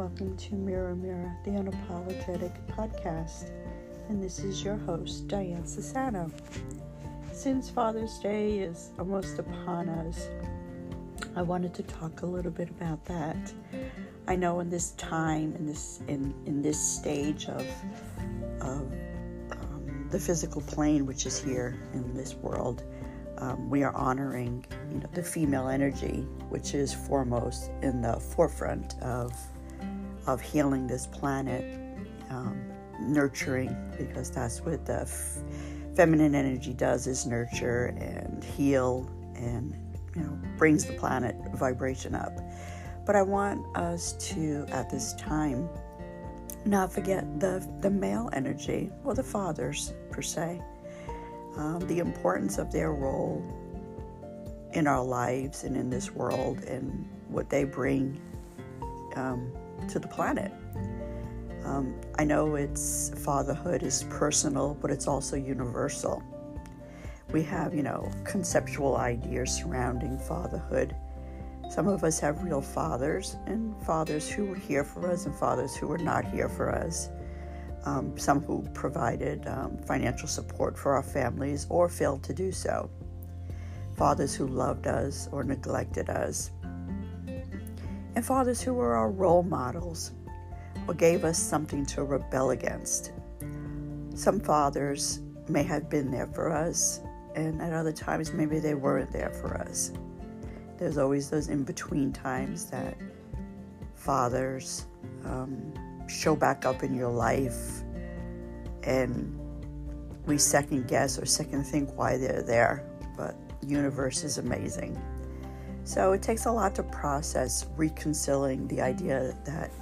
welcome to Mirror Mirror, the unapologetic podcast. And this is your host, Diane Sassano. Since Father's Day is almost upon us, I wanted to talk a little bit about that. I know in this time, in this in in this stage of of um, the physical plane, which is here in this world, um, we are honoring you know the female energy, which is foremost in the forefront of of healing this planet, um, nurturing because that's what the f- feminine energy does is nurture and heal and you know brings the planet vibration up. But I want us to at this time not forget the the male energy or the fathers per se um, the importance of their role in our lives and in this world and what they bring um, to the planet. Um, I know it's fatherhood is personal, but it's also universal. We have, you know, conceptual ideas surrounding fatherhood. Some of us have real fathers, and fathers who were here for us, and fathers who were not here for us um, some who provided um, financial support for our families or failed to do so, fathers who loved us or neglected us, and fathers who were our role models or gave us something to rebel against. Some fathers may have been there for us, and at other times, maybe they weren't there for us. There's always those in between times that fathers um, show back up in your life and we second guess or second think why they're there but universe is amazing so it takes a lot to process reconciling the idea that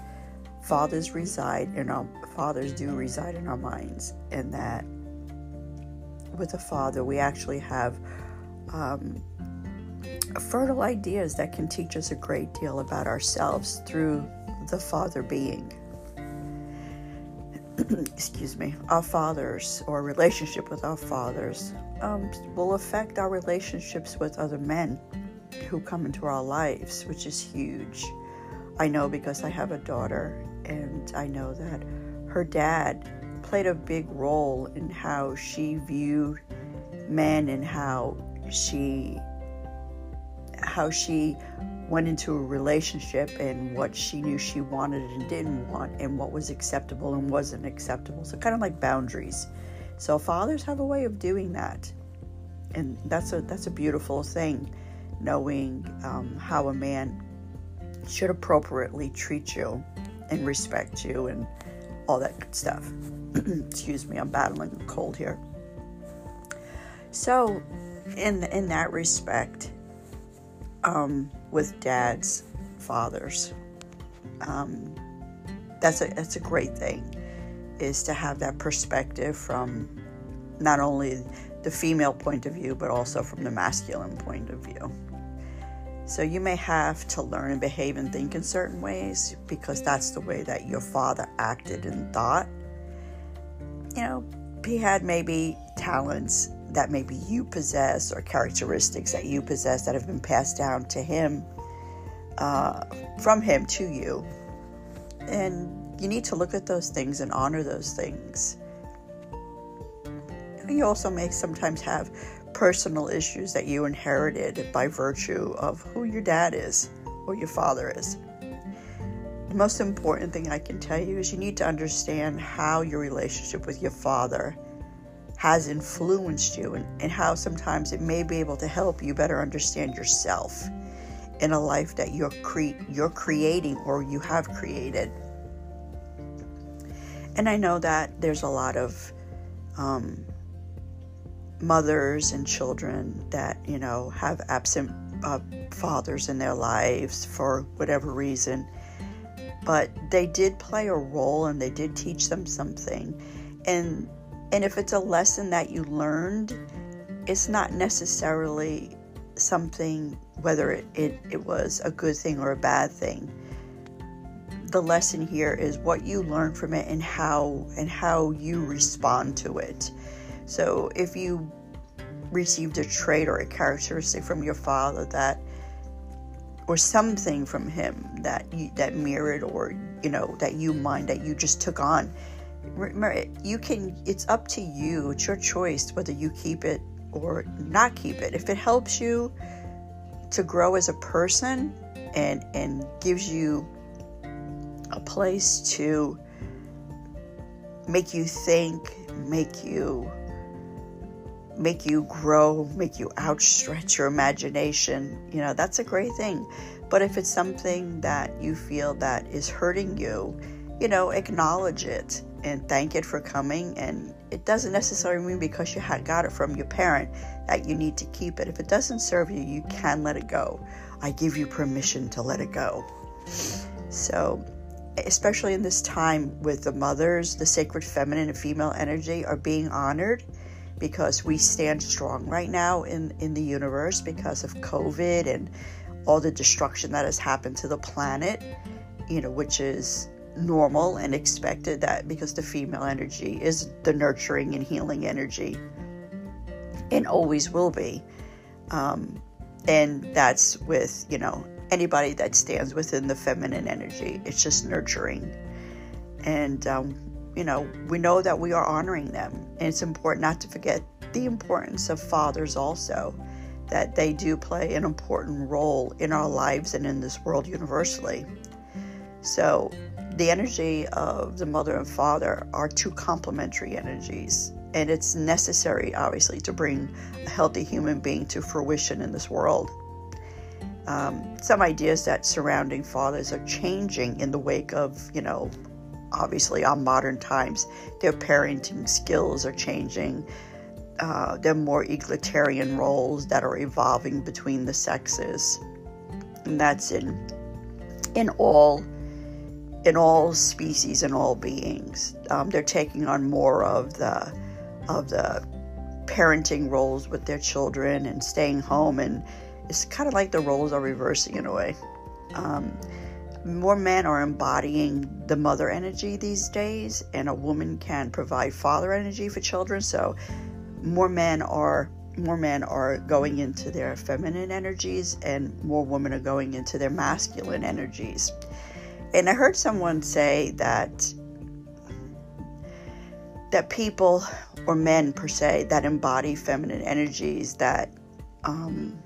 fathers reside in our fathers do reside in our minds and that with a father we actually have um, fertile ideas that can teach us a great deal about ourselves through the father being. Excuse me, our fathers or relationship with our fathers um, will affect our relationships with other men who come into our lives, which is huge. I know because I have a daughter, and I know that her dad played a big role in how she viewed men and how she how she went into a relationship and what she knew she wanted and didn't want and what was acceptable and wasn't acceptable. So kind of like boundaries. So fathers have a way of doing that. And that's a that's a beautiful thing, knowing um, how a man should appropriately treat you and respect you and all that good stuff. Excuse me, I'm battling a cold here. So, in in that respect, um, with dads, fathers. Um, that's a that's a great thing, is to have that perspective from not only the female point of view but also from the masculine point of view. So you may have to learn and behave and think in certain ways because that's the way that your father acted and thought. You know, he had maybe talents that maybe you possess or characteristics that you possess that have been passed down to him, uh, from him to you. And you need to look at those things and honor those things. You also may sometimes have personal issues that you inherited by virtue of who your dad is or your father is. The most important thing I can tell you is you need to understand how your relationship with your father has influenced you and, and how sometimes it may be able to help you better understand yourself in a life that you're cre- you're creating or you have created. And I know that there's a lot of um, mothers and children that you know have absent uh, fathers in their lives for whatever reason, but they did play a role and they did teach them something, and and if it's a lesson that you learned, it's not necessarily something, whether it, it, it, was a good thing or a bad thing. The lesson here is what you learn from it and how and how you respond to it. So if you received a trait or a characteristic from your father that or something from him that you, that mirrored or you know that you mind that you just took on remember you can it's up to you. It's your choice whether you keep it or not keep it. If it helps you to grow as a person and and gives you a place to make you think make you make you grow, make you outstretch your imagination, you know, that's a great thing. But if it's something that you feel that is hurting you, you know, acknowledge it and thank it for coming. And it doesn't necessarily mean because you had got it from your parent that you need to keep it. If it doesn't serve you, you can let it go. I give you permission to let it go. So, especially in this time with the mothers, the sacred feminine and female energy are being honored because we stand strong right now in, in the universe because of COVID and all the destruction that has happened to the planet, you know, which is normal and expected that because the female energy is the nurturing and healing energy and always will be. Um, and that's with, you know, anybody that stands within the feminine energy. It's just nurturing. And um, you know, we know that we are honoring them. And it's important not to forget the importance of fathers also, that they do play an important role in our lives and in this world universally. So, the energy of the mother and father are two complementary energies, and it's necessary, obviously, to bring a healthy human being to fruition in this world. Um, some ideas that surrounding fathers are changing in the wake of, you know, obviously on modern times. Their parenting skills are changing. Uh, there are more egalitarian roles that are evolving between the sexes, and that's in in all in all species and all beings. Um, they're taking on more of the of the parenting roles with their children and staying home, and it's kind of like the roles are reversing in a way. Um, more men are embodying the mother energy these days, and a woman can provide father energy for children. So, more men are more men are going into their feminine energies, and more women are going into their masculine energies. And I heard someone say that that people or men per se that embody feminine energies that um,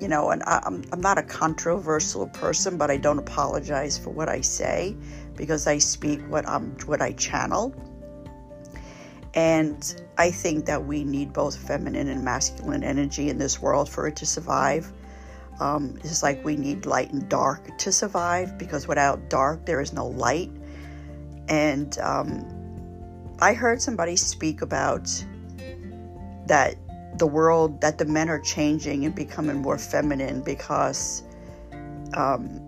you know, and I, am I'm not a controversial person, but I don't apologize for what I say because I speak what I'm what I channel. And I think that we need both feminine and masculine energy in this world for it to survive. Um, it's like we need light and dark to survive because without dark, there is no light. And um, I heard somebody speak about that the world that the men are changing and becoming more feminine because um,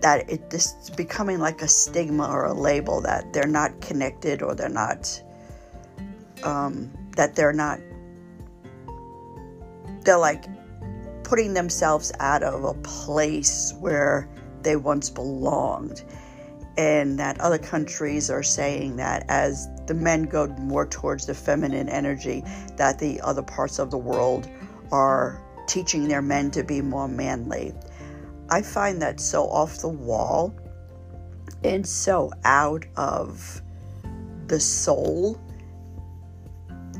that it this is becoming like a stigma or a label that they're not connected or they're not um, that they're not they're like putting themselves out of a place where they once belonged. And that other countries are saying that as the men go more towards the feminine energy, that the other parts of the world are teaching their men to be more manly. I find that so off the wall and so out of the soul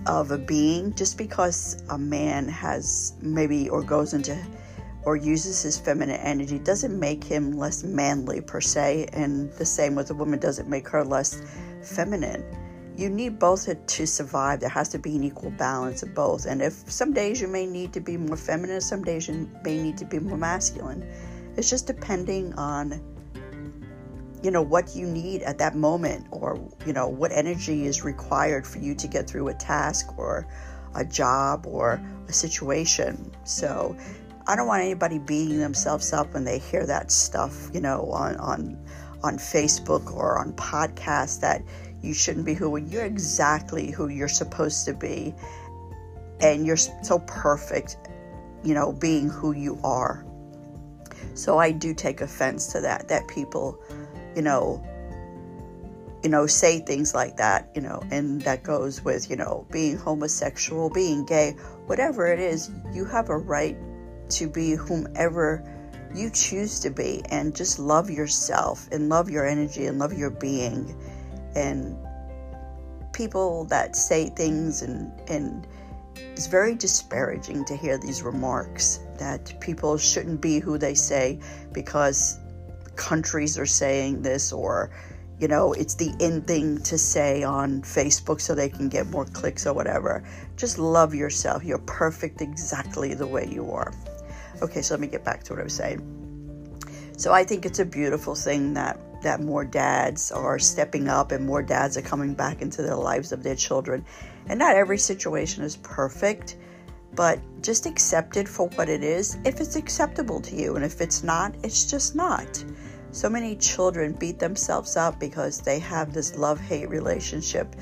of a being just because a man has maybe or goes into or uses his feminine energy doesn't make him less manly per se, and the same with a woman doesn't make her less feminine. You need both to survive. There has to be an equal balance of both. And if some days you may need to be more feminine, some days you may need to be more masculine. It's just depending on you know what you need at that moment or you know what energy is required for you to get through a task or a job or a situation so I don't want anybody beating themselves up when they hear that stuff, you know, on on on Facebook or on podcasts that you shouldn't be who you're exactly who you're supposed to be and you're so perfect, you know, being who you are. So I do take offense to that that people, you know, you know, say things like that, you know, and that goes with, you know, being homosexual, being gay, whatever it is, you have a right to be whomever you choose to be and just love yourself and love your energy and love your being. And people that say things and, and it's very disparaging to hear these remarks that people shouldn't be who they say because countries are saying this or you know it's the in thing to say on facebook so they can get more clicks or whatever. Just love yourself. You're perfect exactly the way you are. Okay so let me get back to what i was saying. So i think it's a beautiful thing that that more dads are stepping up and more dads are coming back into the lives of their children. And not every situation is perfect but just accept it for what it is. If it's acceptable to you and if it's not it's just not. So many children beat themselves up because they have this love-hate relationship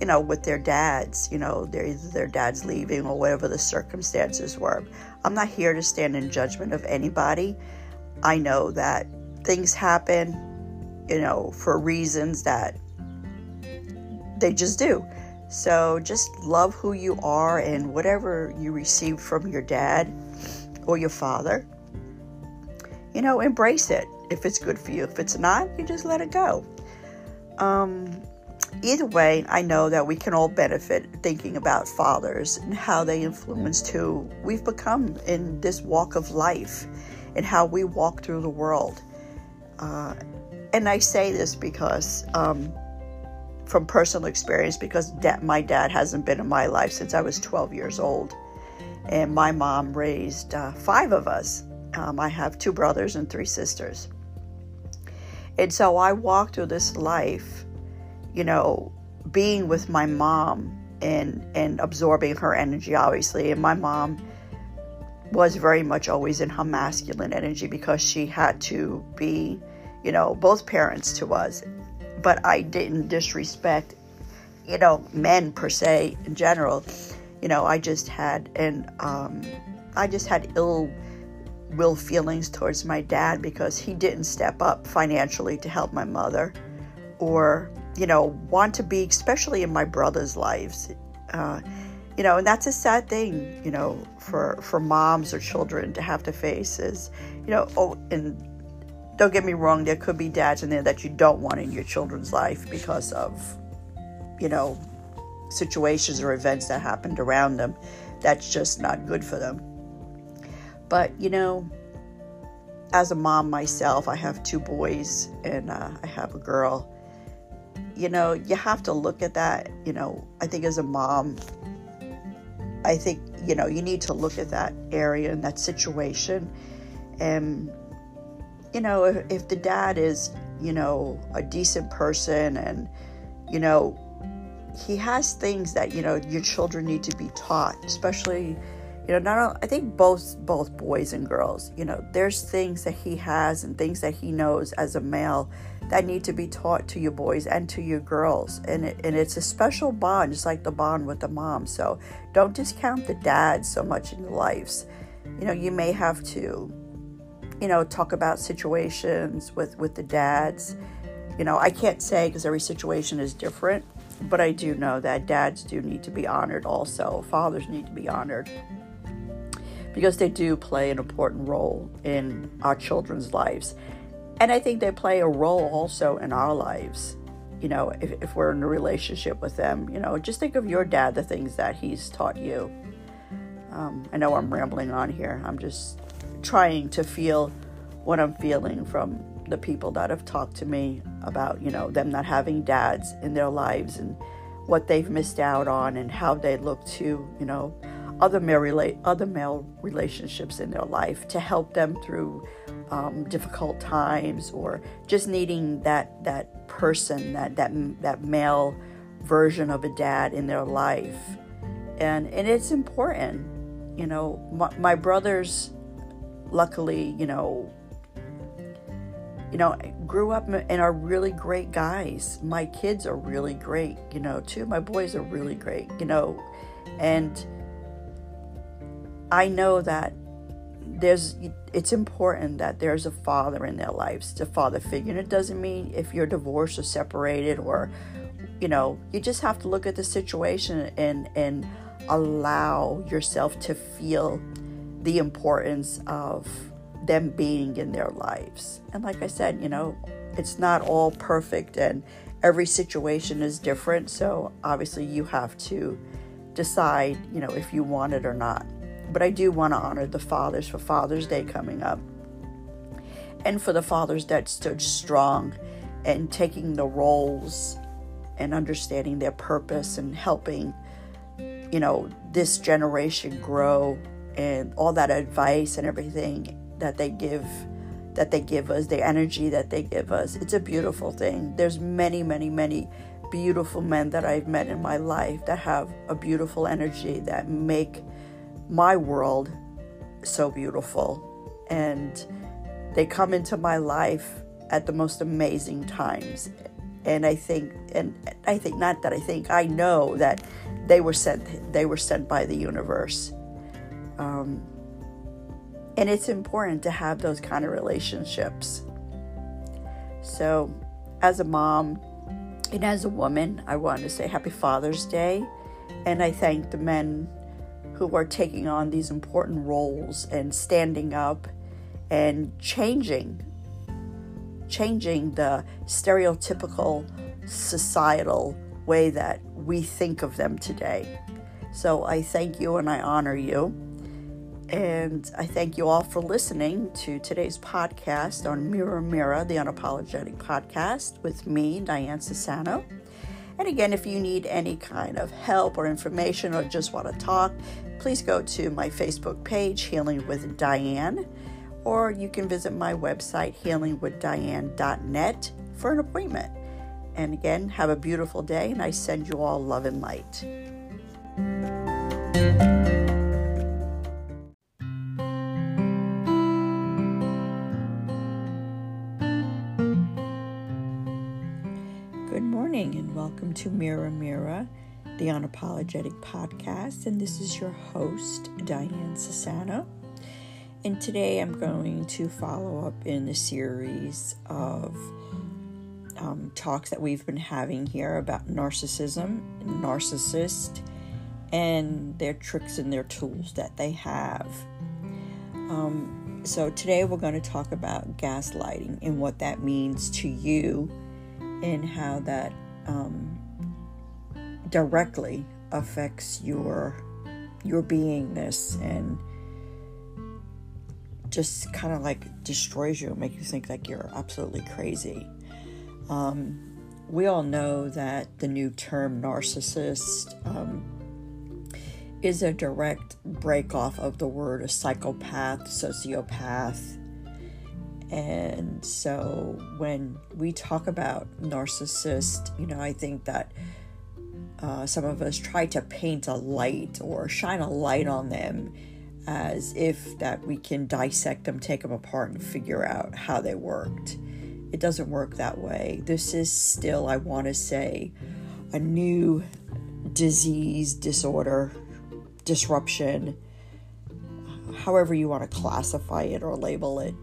you know with their dads you know they're either their dad's leaving or whatever the circumstances were. I'm not here to stand in judgment of anybody. I know that things happen you know for reasons that they just do so just love who you are and whatever you received from your dad or your father, you know, embrace it if it's good for you. If it's not, you just let it go. Um, either way, I know that we can all benefit thinking about fathers and how they influenced who we've become in this walk of life and how we walk through the world. Uh, and I say this because um, from personal experience because my dad hasn't been in my life since I was 12 years old. And my mom raised uh, five of us. Um, I have two brothers and three sisters. And so I walked through this life, you know, being with my mom and and absorbing her energy obviously and my mom was very much always in her masculine energy because she had to be you know both parents to us but I didn't disrespect, you know, men per se in general. You know, I just had and um, I just had ill will feelings towards my dad because he didn't step up financially to help my mother, or you know, want to be, especially in my brother's lives. Uh, you know, and that's a sad thing, you know, for for moms or children to have to face is, you know, oh, and don't get me wrong, there could be dads in there that you don't want in your children's life because of, you know, situations or events that happened around them. That's just not good for them. But, you know, as a mom myself, I have two boys and uh, I have a girl. You know, you have to look at that. You know, I think as a mom, I think, you know, you need to look at that area and that situation and you know, if, if the dad is, you know, a decent person and, you know, he has things that, you know, your children need to be taught, especially, you know, not only, I think both both boys and girls, you know, there's things that he has and things that he knows as a male that need to be taught to your boys and to your girls. And it, and it's a special bond, just like the bond with the mom. So don't discount the dads so much in your lives. You know, you may have to you know, talk about situations with, with the dads. You know, I can't say because every situation is different, but I do know that dads do need to be honored also. Fathers need to be honored because they do play an important role in our children's lives. And I think they play a role also in our lives. You know, if, if we're in a relationship with them, you know, just think of your dad, the things that he's taught you. Um, I know I'm rambling on here. I'm just trying to feel what I'm feeling from the people that have talked to me about, you know, them not having dads in their lives and what they've missed out on and how they look to, you know, other male relate other male relationships in their life to help them through um, difficult times or just needing that that person that that that male version of a dad in their life. And and it's important you know my, my brothers luckily, you know, you know, grew up and are really great guys. My kids are really great, you know, too. My boys are really great, you know, and I know that there's it's important that there's a father in their lives, a father figure. And it doesn't mean if you're divorced or separated or you know, you just have to look at the situation and and allow yourself to feel the importance of them being in their lives. And like I said, you know, it's not all perfect and every situation is different. So obviously you have to decide, you know, if you want it or not. But I do want to honor the fathers for Father's Day coming up and for the fathers that stood strong and taking the roles and understanding their purpose and helping, you know, this generation grow and all that advice and everything that they give that they give us, the energy that they give us. It's a beautiful thing. There's many, many, many beautiful men that I've met in my life that have a beautiful energy that make my world so beautiful. And they come into my life at the most amazing times. And I think and I think not that I think I know that they were sent they were sent by the universe. Um, and it's important to have those kind of relationships. So, as a mom and as a woman, I want to say Happy Father's Day. And I thank the men who are taking on these important roles and standing up and changing changing the stereotypical societal way that we think of them today. So I thank you and I honor you. And I thank you all for listening to today's podcast on Mirror Mirror, the Unapologetic Podcast with me, Diane Sassano. And again, if you need any kind of help or information or just want to talk, please go to my Facebook page, Healing with Diane, or you can visit my website, healingwithdiane.net, for an appointment. And again, have a beautiful day, and I send you all love and light. To Mirror Mirror, the Unapologetic Podcast, and this is your host, Diane Sassano. And today I'm going to follow up in the series of um, talks that we've been having here about narcissism, narcissist, and their tricks and their tools that they have. Um, so today we're going to talk about gaslighting and what that means to you and how that um, directly affects your your beingness and just kind of like destroys you and make you think like you're absolutely crazy. Um, we all know that the new term narcissist um, is a direct break off of the word a psychopath, sociopath, and so when we talk about narcissist, you know, I think that uh, some of us try to paint a light or shine a light on them as if that we can dissect them, take them apart, and figure out how they worked. It doesn't work that way. This is still, I want to say, a new disease, disorder, disruption, however you want to classify it or label it.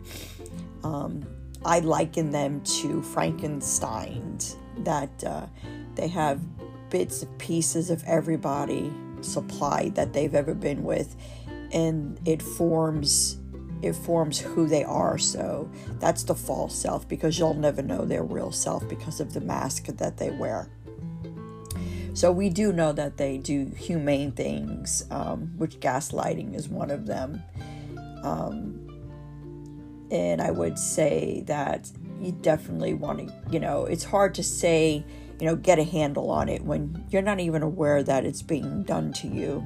Um, I liken them to Frankenstein, that uh, they have bits and pieces of everybody supplied that they've ever been with, and it forms it forms who they are. So that's the false self because you'll never know their real self because of the mask that they wear. So we do know that they do humane things, um, which gaslighting is one of them. Um, and I would say that you definitely want to, you know, it's hard to say, you know, get a handle on it when you're not even aware that it's being done to you,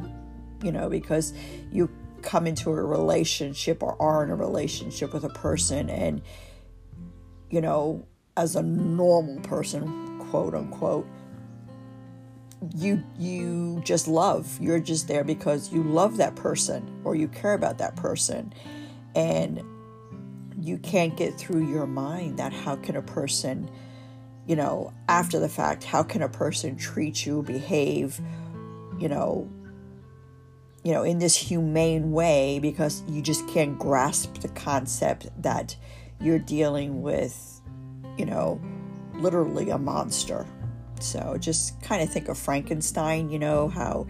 you know, because you come into a relationship or are in a relationship with a person and, you know, as a normal person, quote unquote, you you just love. You're just there because you love that person or you care about that person. And you can't get through your mind that how can a person, you know, after the fact, how can a person treat you, behave, you know, you know, in this humane way because you just can't grasp the concept that you're dealing with, you know, literally a monster. So just kind of think of Frankenstein, you know, how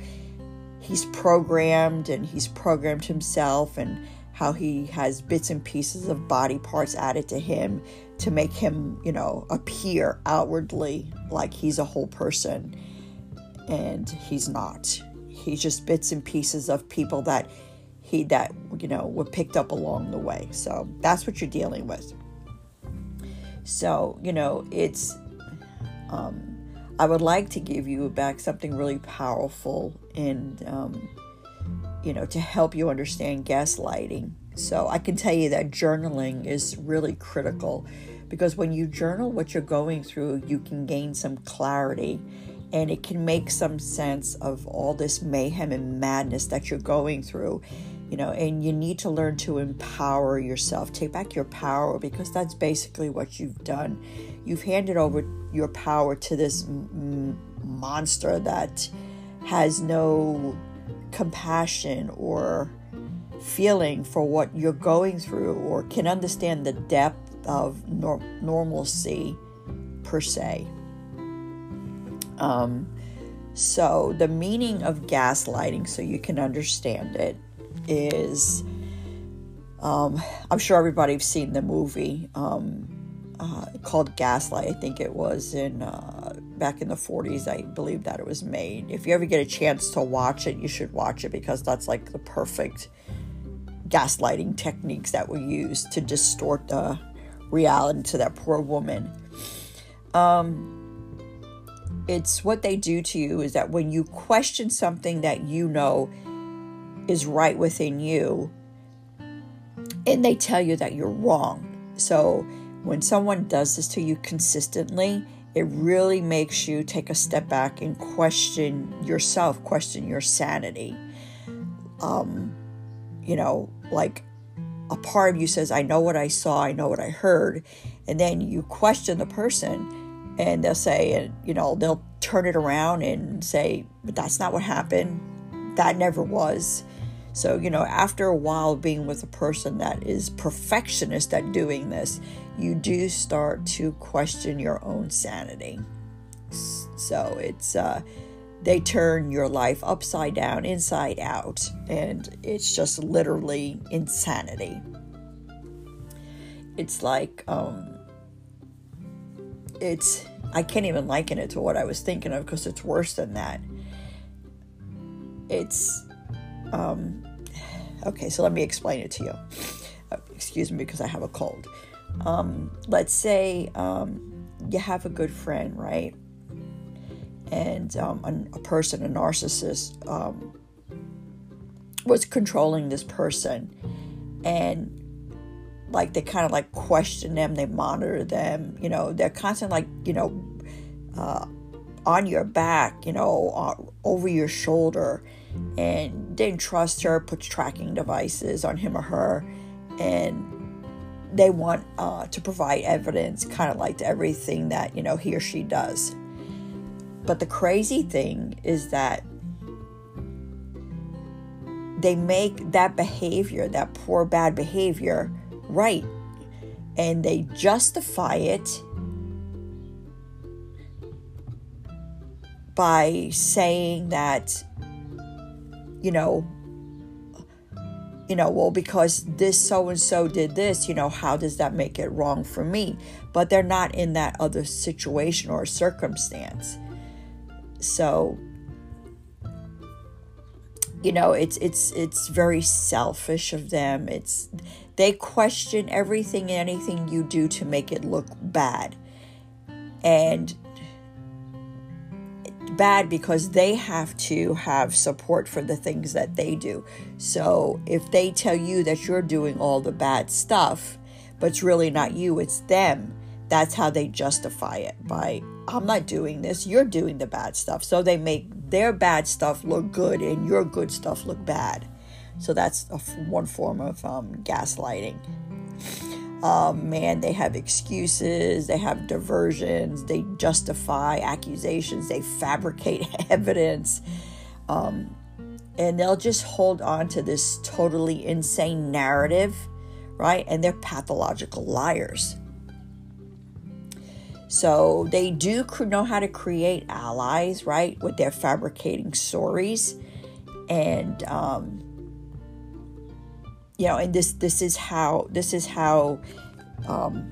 he's programmed and he's programmed himself and how he has bits and pieces of body parts added to him to make him, you know, appear outwardly like he's a whole person. And he's not. He's just bits and pieces of people that he that you know were picked up along the way. So that's what you're dealing with. So, you know, it's um I would like to give you back something really powerful and, um, you know, to help you understand gaslighting. So I can tell you that journaling is really critical because when you journal what you're going through, you can gain some clarity and it can make some sense of all this mayhem and madness that you're going through you know and you need to learn to empower yourself take back your power because that's basically what you've done you've handed over your power to this m- monster that has no compassion or feeling for what you're going through or can understand the depth of nor- normalcy per se. Um, so, the meaning of gaslighting, so you can understand it, is um, I'm sure everybody's seen the movie. Um, uh, called Gaslight. I think it was in uh, back in the 40s. I believe that it was made. If you ever get a chance to watch it, you should watch it because that's like the perfect gaslighting techniques that were used to distort the reality to that poor woman. Um, it's what they do to you is that when you question something that you know is right within you, and they tell you that you're wrong. So when someone does this to you consistently, it really makes you take a step back and question yourself, question your sanity. Um, you know, like a part of you says, I know what I saw, I know what I heard. And then you question the person and they'll say, and you know, they'll turn it around and say, but that's not what happened. That never was. So, you know, after a while being with a person that is perfectionist at doing this, you do start to question your own sanity. So it's, uh, they turn your life upside down, inside out, and it's just literally insanity. It's like, um, it's, I can't even liken it to what I was thinking of because it's worse than that. It's, um, okay, so let me explain it to you. Uh, excuse me because I have a cold. Um, let's say um, you have a good friend, right? And um, a, a, person, a narcissist, um, was controlling this person. And like they kind of like question them, they monitor them, you know, they're constantly like, you know, uh, on your back, you know, uh, over your shoulder and didn't trust her, puts tracking devices on him or her, and they want uh, to provide evidence, kind of like everything that you know he or she does. But the crazy thing is that they make that behavior, that poor bad behavior, right, and they justify it by saying that you know, you know, well, because this so and so did this, you know, how does that make it wrong for me? But they're not in that other situation or circumstance. So, you know, it's it's it's very selfish of them. It's they question everything and anything you do to make it look bad. And bad because they have to have support for the things that they do. So if they tell you that you're doing all the bad stuff, but it's really not you, it's them, that's how they justify it by, I'm not doing this, you're doing the bad stuff. So they make their bad stuff look good and your good stuff look bad. So that's a, one form of um, gaslighting um, man, they have excuses, they have diversions, they justify accusations, they fabricate evidence, um, and they'll just hold on to this totally insane narrative, right? And they're pathological liars. So they do know how to create allies, right? With their fabricating stories and um, you know, and this this is how this is how um,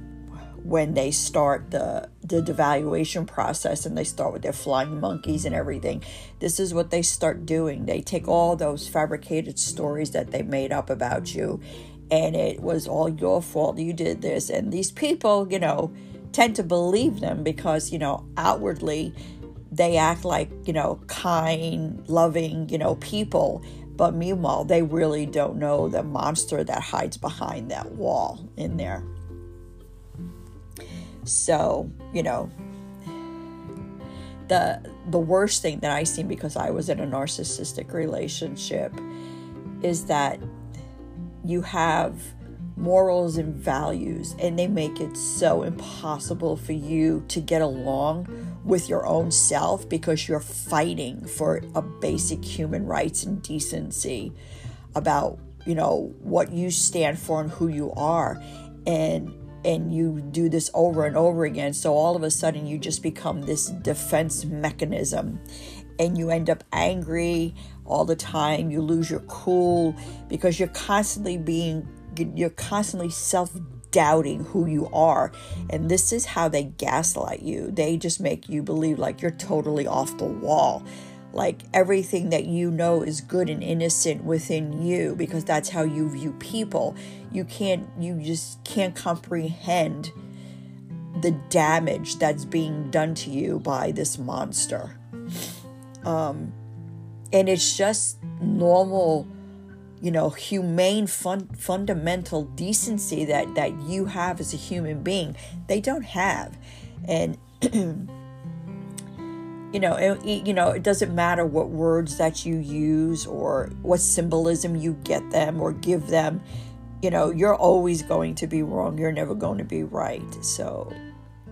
when they start the the devaluation process and they start with their flying monkeys and everything. This is what they start doing. They take all those fabricated stories that they made up about you, and it was all your fault. You did this, and these people, you know, tend to believe them because you know outwardly they act like you know kind, loving, you know people but meanwhile, they really don't know the monster that hides behind that wall in there. So, you know, the the worst thing that I seen because I was in a narcissistic relationship is that you have morals and values and they make it so impossible for you to get along with your own self because you're fighting for a basic human rights and decency about you know what you stand for and who you are. And and you do this over and over again. So all of a sudden you just become this defense mechanism. And you end up angry all the time. You lose your cool because you're constantly being you're constantly self doubting who you are. And this is how they gaslight you. They just make you believe like you're totally off the wall. Like everything that you know is good and innocent within you because that's how you view people. You can't, you just can't comprehend the damage that's being done to you by this monster. Um, and it's just normal you know humane fun, fundamental decency that that you have as a human being they don't have. And you know it, you know it doesn't matter what words that you use or what symbolism you get them or give them you know you're always going to be wrong. You're never going to be right. So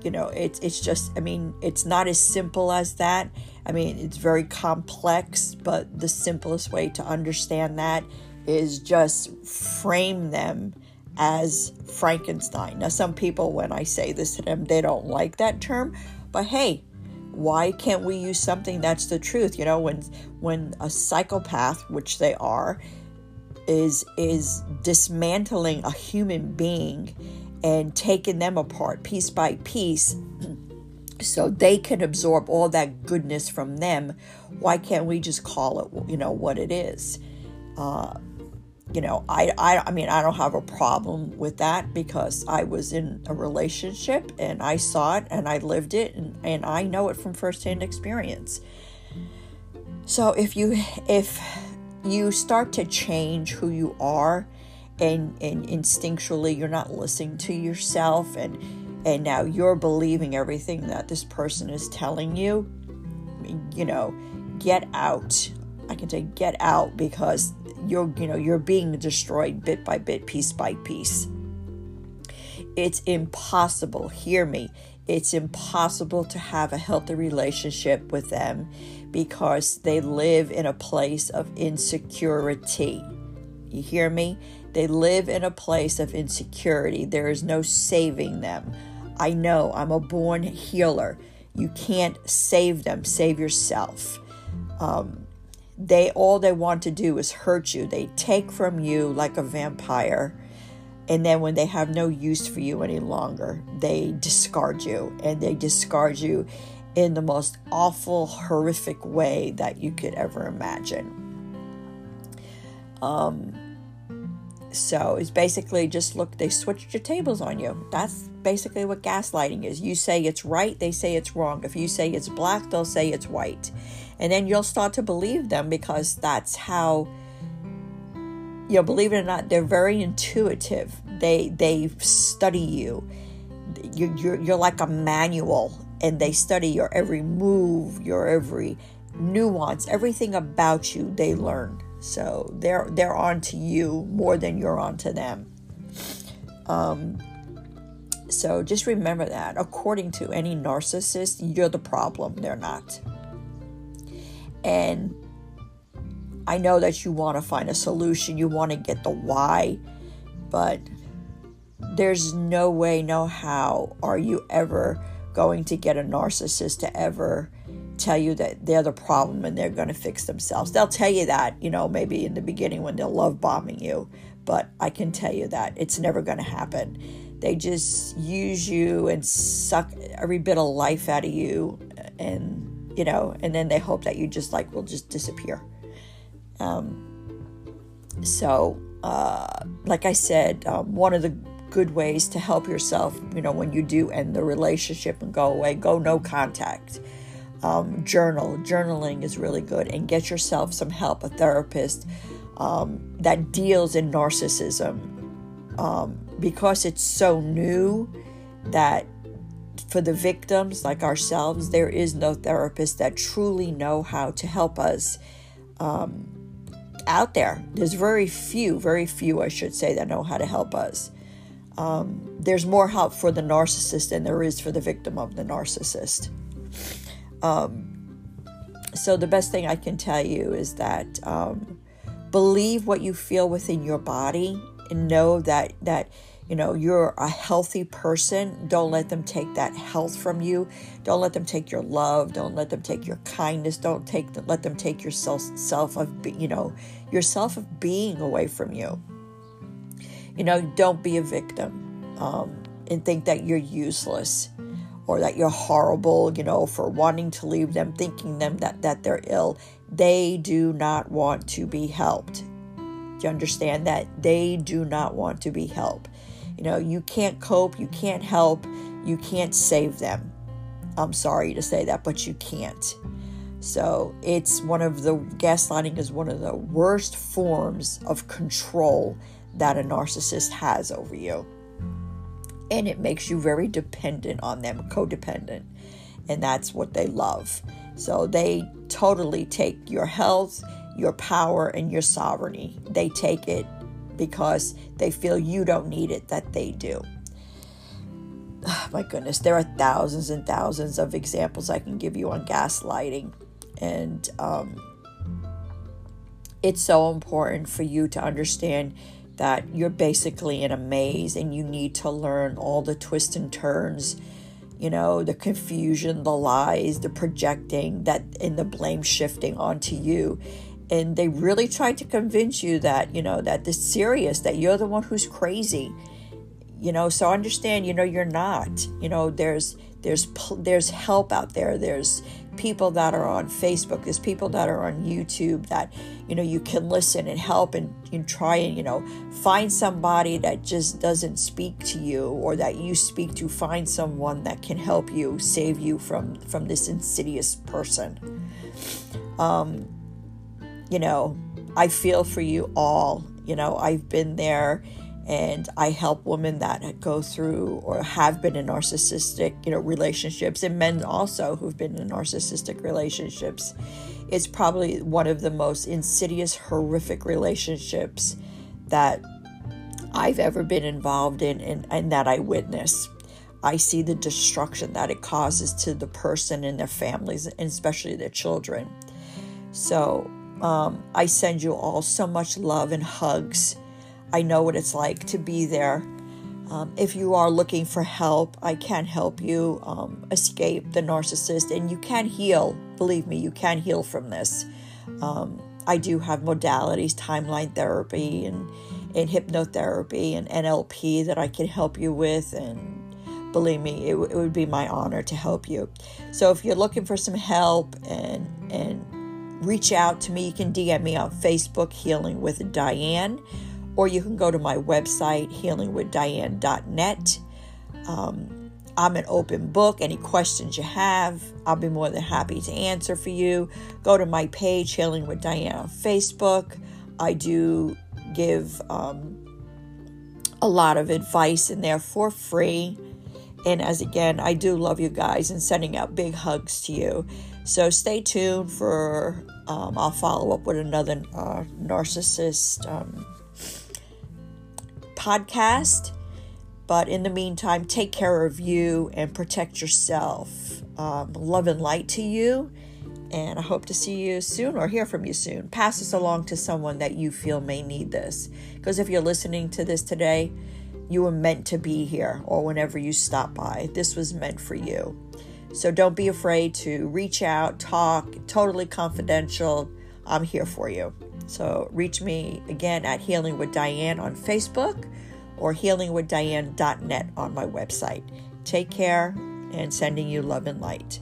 you know it's it's just i mean it's not as simple as that. I mean it's very complex but the simplest way to understand that is just frame them as Frankenstein. Now, some people, when I say this to them, they don't like that term, but hey, why can't we use something that's the truth? You know, when when a psychopath, which they are, is is dismantling a human being and taking them apart piece by piece so they can absorb all that goodness from them why can't we just call it you know what it is uh, you know, I, I, I mean, I don't have a problem with that because I was in a relationship and I saw it and I lived it and, and I know it from firsthand experience. So if you, if you start to change who you are and, and instinctually you're not listening to yourself and, and now you're believing everything that this person is telling you, you know, get out. I can say get out because you're you know you're being destroyed bit by bit piece by piece. It's impossible hear me it's impossible to have a healthy relationship with them because they live in a place of insecurity. You hear me? They live in a place of insecurity. There is no saving them. I know i'm a born healer. You can't save them. Save yourself. Um, they all they want to do is hurt you. They take from you like a vampire. And then when they have no use for you any longer, they discard you and they discard you in the most awful, horrific way that you could ever imagine. Um, so it's basically just look, they switched your tables on you. That's basically what gaslighting is. You say it's right, they say it's wrong. If you say it's black, they'll say it's white and then you'll start to believe them because that's how you know believe it or not they're very intuitive. They they study you. You're, you're, you're like a manual and they study your every move your every nuance everything about you they learn. So they're they're on to you more than you're on to them. Um so just remember that. According to any narcissist you're the problem. They're not and I know that you want to find a solution, you want to get the why, but there's no way, no how are you ever going to get a narcissist to ever tell you that they're the problem and they're going to fix themselves. They'll tell you that, you know, maybe in the beginning when they're love bombing you, but I can tell you that it's never going to happen. They just use you and suck every bit of life out of you and, you know, and then they hope that you just like will just disappear. Um, so, uh, like I said, um, one of the good ways to help yourself, you know, when you do end the relationship and go away, go no contact um, journal. Journaling is really good, and get yourself some help, a therapist um, that deals in narcissism um, because it's so new that for the victims like ourselves, there is no therapist that truly know how to help us um, out there. There's very few, very few, I should say, that know how to help us. Um, there's more help for the narcissist than there is for the victim of the narcissist. Um, so the best thing I can tell you is that um, believe what you feel within your body and know that that you know you're a healthy person don't let them take that health from you don't let them take your love don't let them take your kindness don't take let them take your self self of you know your self of being away from you you know don't be a victim um, and think that you're useless or that you're horrible, you know, for wanting to leave them, thinking them that, that they're ill. They do not want to be helped. Do you understand that? They do not want to be helped. You know, you can't cope, you can't help, you can't save them. I'm sorry to say that, but you can't. So it's one of the gaslighting is one of the worst forms of control that a narcissist has over you and it makes you very dependent on them, codependent. And that's what they love. So they totally take your health, your power, and your sovereignty. They take it because they feel you don't need it, that they do. Oh, my goodness, there are thousands and thousands of examples I can give you on gaslighting. And um, it's so important for you to understand that you're basically in a maze and you need to learn all the twists and turns you know the confusion the lies the projecting that and the blame shifting onto you and they really tried to convince you that you know that this serious that you're the one who's crazy you know so understand you know you're not you know there's there's there's help out there. There's people that are on facebook. There's people that are on youtube that you know you can listen and help and, and try and you know find somebody that just doesn't speak to you or that you speak to. Find someone that can help you save you from from this insidious person. Um you know i feel for you all you know i've been there and I help women that go through or have been in narcissistic, you know, relationships, and men also who've been in narcissistic relationships. It's probably one of the most insidious, horrific relationships that I've ever been involved in and, and that I witness. I see the destruction that it causes to the person and their families, and especially their children. So um, I send you all so much love and hugs I know what it's like to be there. Um, if you are looking for help, I can help you um, escape the narcissist and you can heal. Believe me, you can heal from this. Um, I do have modalities, timeline therapy, and, and hypnotherapy and NLP that I can help you with. And believe me, it, w- it would be my honor to help you. So if you're looking for some help and, and reach out to me, you can DM me on Facebook, Healing with Diane or you can go to my website, healingwithdiane.net. Um, I'm an open book. Any questions you have, I'll be more than happy to answer for you. Go to my page, Healing with Diane on Facebook. I do give um, a lot of advice in there for free. And as again, I do love you guys and sending out big hugs to you. So stay tuned for, um, I'll follow up with another uh, narcissist. Um, podcast. But in the meantime, take care of you and protect yourself. Um, love and light to you. And I hope to see you soon or hear from you soon. Pass this along to someone that you feel may need this. Because if you're listening to this today, you were meant to be here or whenever you stop by. This was meant for you. So don't be afraid to reach out, talk, totally confidential. I'm here for you. So reach me again at Healing with Diane on Facebook or healingwithdiane.net on my website. Take care and sending you love and light.